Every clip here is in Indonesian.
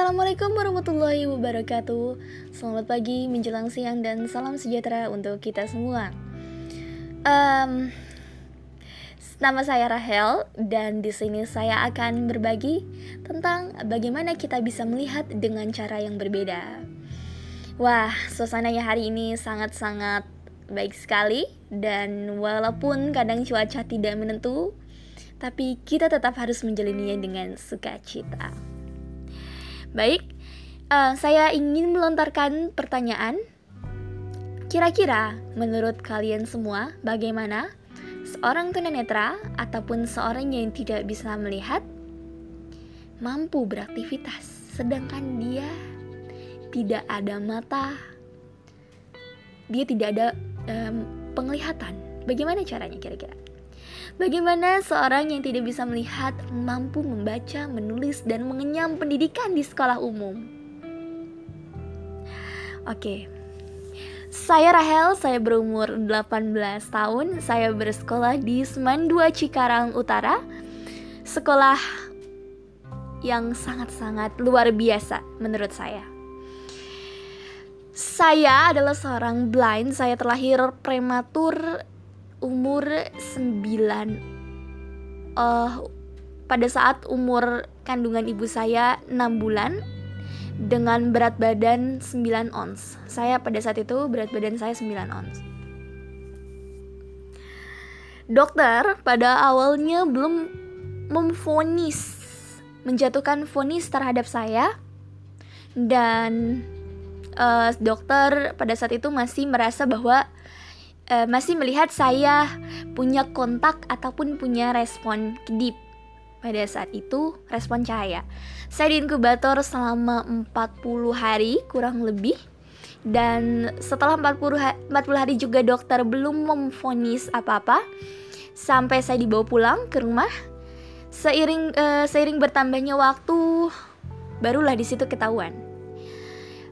Assalamualaikum warahmatullahi wabarakatuh. Selamat pagi, menjelang siang, dan salam sejahtera untuk kita semua. Um, nama saya Rahel dan di sini saya akan berbagi tentang bagaimana kita bisa melihat dengan cara yang berbeda. Wah, suasananya hari ini sangat-sangat baik sekali dan walaupun kadang cuaca tidak menentu, tapi kita tetap harus menjalaninya dengan sukacita. Baik, uh, saya ingin melontarkan pertanyaan. Kira-kira menurut kalian semua bagaimana seorang tunanetra ataupun seorang yang tidak bisa melihat mampu beraktivitas sedangkan dia tidak ada mata, dia tidak ada um, penglihatan. Bagaimana caranya kira-kira? Bagaimana seorang yang tidak bisa melihat mampu membaca, menulis, dan mengenyam pendidikan di sekolah umum? Oke, saya Rahel, saya berumur 18 tahun, saya bersekolah di Seman 2 Cikarang Utara, sekolah yang sangat-sangat luar biasa menurut saya. Saya adalah seorang blind, saya terlahir prematur umur 9 uh, pada saat umur kandungan ibu saya 6 bulan dengan berat badan 9 ons. Saya pada saat itu berat badan saya 9 ons. Dokter pada awalnya belum memfonis menjatuhkan vonis terhadap saya dan uh, dokter pada saat itu masih merasa bahwa uh, masih melihat saya punya kontak ataupun punya respon kedip. Pada saat itu respon cahaya. Saya di inkubator selama 40 hari kurang lebih dan setelah 40 ha 40 hari juga dokter belum memfonis apa-apa sampai saya dibawa pulang ke rumah. Seiring uh, seiring bertambahnya waktu barulah di situ ketahuan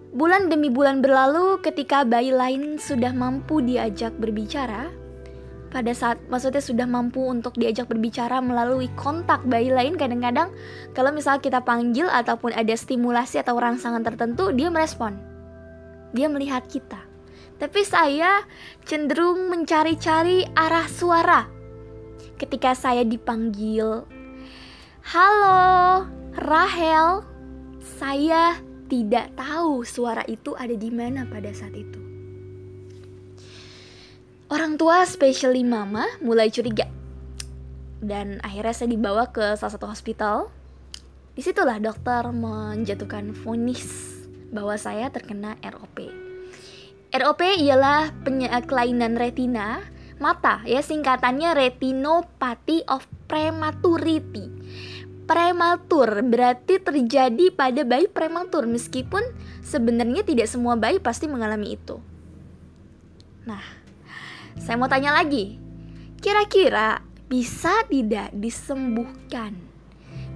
Bulan demi bulan berlalu ketika bayi lain sudah mampu diajak berbicara, pada saat maksudnya sudah mampu untuk diajak berbicara melalui kontak bayi lain kadang-kadang kalau misal kita panggil ataupun ada stimulasi atau rangsangan tertentu dia merespon. Dia melihat kita. Tapi saya cenderung mencari-cari arah suara. Ketika saya dipanggil, "Halo, Rahel." Saya tidak tahu suara itu ada di mana pada saat itu. Orang tua, especially mama, mulai curiga. Dan akhirnya saya dibawa ke salah satu hospital. Di situlah dokter menjatuhkan vonis bahwa saya terkena ROP. ROP ialah kelainan retina mata ya singkatannya retinopathy of prematurity prematur berarti terjadi pada bayi prematur meskipun sebenarnya tidak semua bayi pasti mengalami itu. Nah, saya mau tanya lagi. Kira-kira bisa tidak disembuhkan?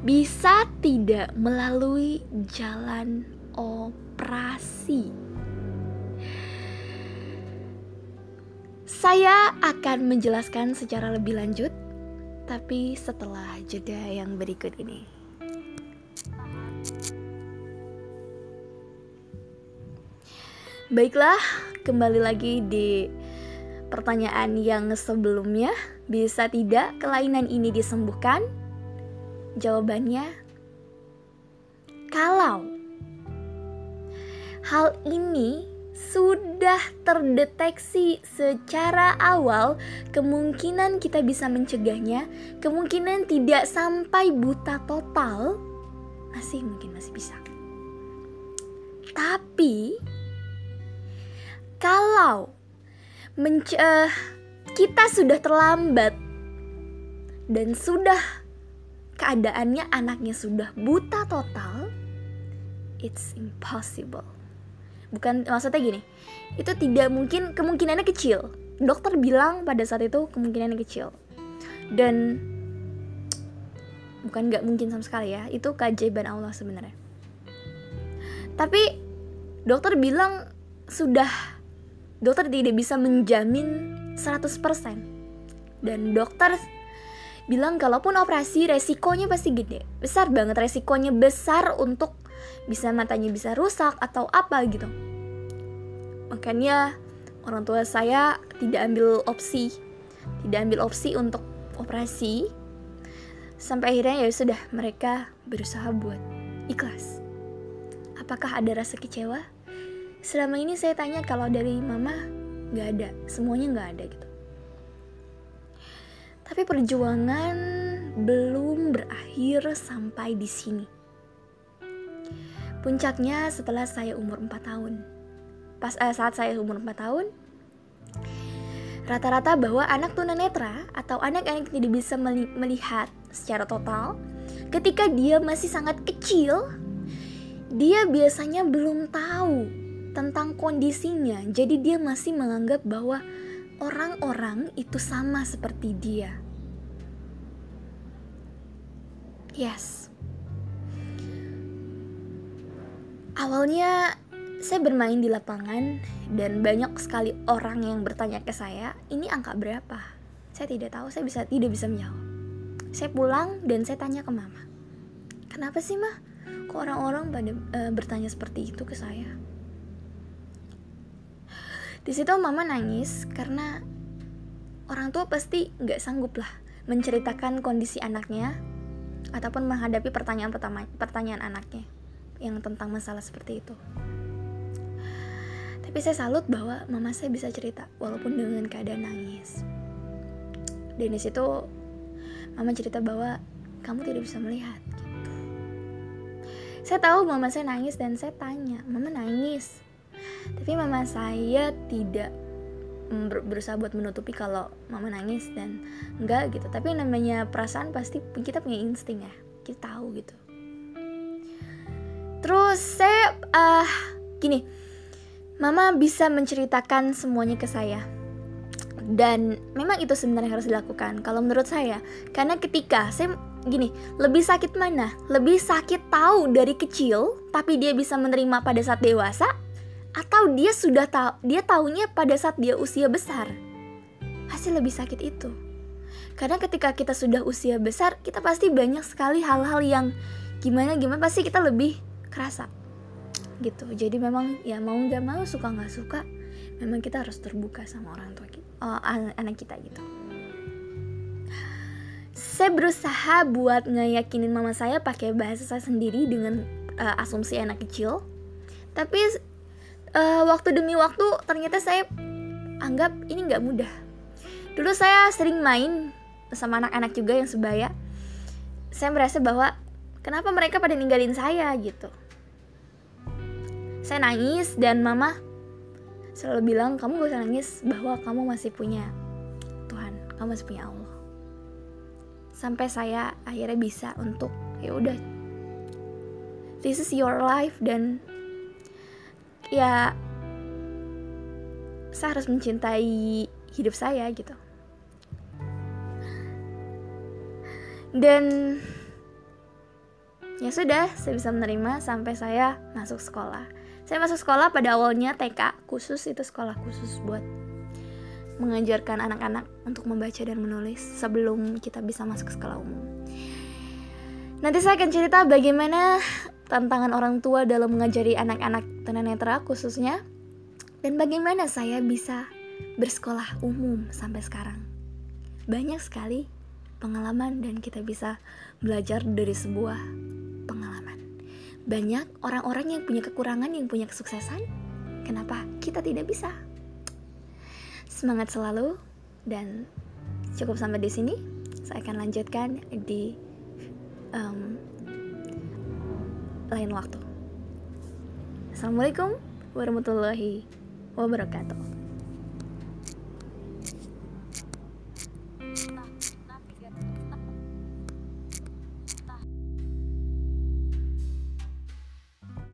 Bisa tidak melalui jalan operasi? Saya akan menjelaskan secara lebih lanjut tapi setelah jeda yang berikut ini. Baiklah, kembali lagi di pertanyaan yang sebelumnya. Bisa tidak kelainan ini disembuhkan? Jawabannya, kalau hal ini sudah terdeteksi secara awal, kemungkinan kita bisa mencegahnya, kemungkinan tidak sampai buta total, masih mungkin masih bisa. Tapi kalau uh, kita sudah terlambat dan sudah keadaannya anaknya sudah buta total, it's impossible bukan maksudnya gini. Itu tidak mungkin kemungkinannya kecil. Dokter bilang pada saat itu kemungkinannya kecil. Dan bukan nggak mungkin sama sekali ya. Itu keajaiban Allah sebenarnya. Tapi dokter bilang sudah dokter tidak bisa menjamin 100% dan dokter bilang kalaupun operasi resikonya pasti gede. Besar banget resikonya besar untuk bisa matanya bisa rusak atau apa gitu. Makanya orang tua saya tidak ambil opsi tidak ambil opsi untuk operasi. Sampai akhirnya ya sudah mereka berusaha buat ikhlas. Apakah ada rasa kecewa? Selama ini saya tanya kalau dari mama nggak ada semuanya nggak ada gitu tapi perjuangan belum berakhir sampai di sini. Puncaknya setelah saya umur 4 tahun. Pas eh, saat saya umur 4 tahun rata-rata bahwa anak tunanetra atau anak yang tidak bisa melihat secara total ketika dia masih sangat kecil dia biasanya belum tahu tentang kondisinya. Jadi dia masih menganggap bahwa orang-orang itu sama seperti dia yes awalnya saya bermain di lapangan dan banyak sekali orang yang bertanya ke saya, ini angka berapa? Saya tidak tahu, saya bisa tidak bisa menjawab. Saya pulang dan saya tanya ke mama. Kenapa sih mah? Kok orang-orang pada e, bertanya seperti itu ke saya? Di situ mama nangis karena orang tua pasti nggak sanggup lah menceritakan kondisi anaknya ataupun menghadapi pertanyaan pertama pertanyaan anaknya yang tentang masalah seperti itu. Tapi saya salut bahwa mama saya bisa cerita walaupun dengan keadaan nangis. Dan di situ mama cerita bahwa kamu tidak bisa melihat gitu. Saya tahu mama saya nangis dan saya tanya, "Mama nangis?" Tapi mama saya tidak berusaha buat menutupi kalau mama nangis dan enggak gitu. Tapi namanya perasaan pasti kita punya insting ya. Kita tahu gitu. Terus saya uh, gini, Mama bisa menceritakan semuanya ke saya. Dan memang itu sebenarnya harus dilakukan kalau menurut saya. Karena ketika saya gini, lebih sakit mana? Lebih sakit tahu dari kecil tapi dia bisa menerima pada saat dewasa atau dia sudah tahu dia tahunya pada saat dia usia besar. Pasti lebih sakit itu. Karena ketika kita sudah usia besar, kita pasti banyak sekali hal-hal yang gimana gimana pasti kita lebih kerasa gitu jadi memang ya mau nggak mau suka nggak suka memang kita harus terbuka sama orang tua kita oh, anak kita gitu saya berusaha buat ngeyakinin mama saya pakai bahasa saya sendiri dengan uh, asumsi anak kecil tapi uh, waktu demi waktu ternyata saya anggap ini nggak mudah. Dulu saya sering main sama anak-anak juga yang sebaya. Saya merasa bahwa kenapa mereka pada ninggalin saya gitu. Saya nangis dan mama selalu bilang kamu gak usah nangis bahwa kamu masih punya Tuhan kamu masih punya Allah. Sampai saya akhirnya bisa untuk ya udah this is your life dan ya saya harus mencintai hidup saya gitu dan ya sudah saya bisa menerima sampai saya masuk sekolah saya masuk sekolah pada awalnya TK khusus itu sekolah khusus buat mengajarkan anak-anak untuk membaca dan menulis sebelum kita bisa masuk ke sekolah umum. Nanti saya akan cerita bagaimana tantangan orang tua dalam mengajari anak-anak tunanetra khususnya dan bagaimana saya bisa bersekolah umum sampai sekarang. Banyak sekali pengalaman dan kita bisa belajar dari sebuah banyak orang-orang yang punya kekurangan yang punya kesuksesan. Kenapa kita tidak bisa? Semangat selalu dan cukup sampai di sini. Saya akan lanjutkan di um, lain waktu. Assalamualaikum warahmatullahi wabarakatuh.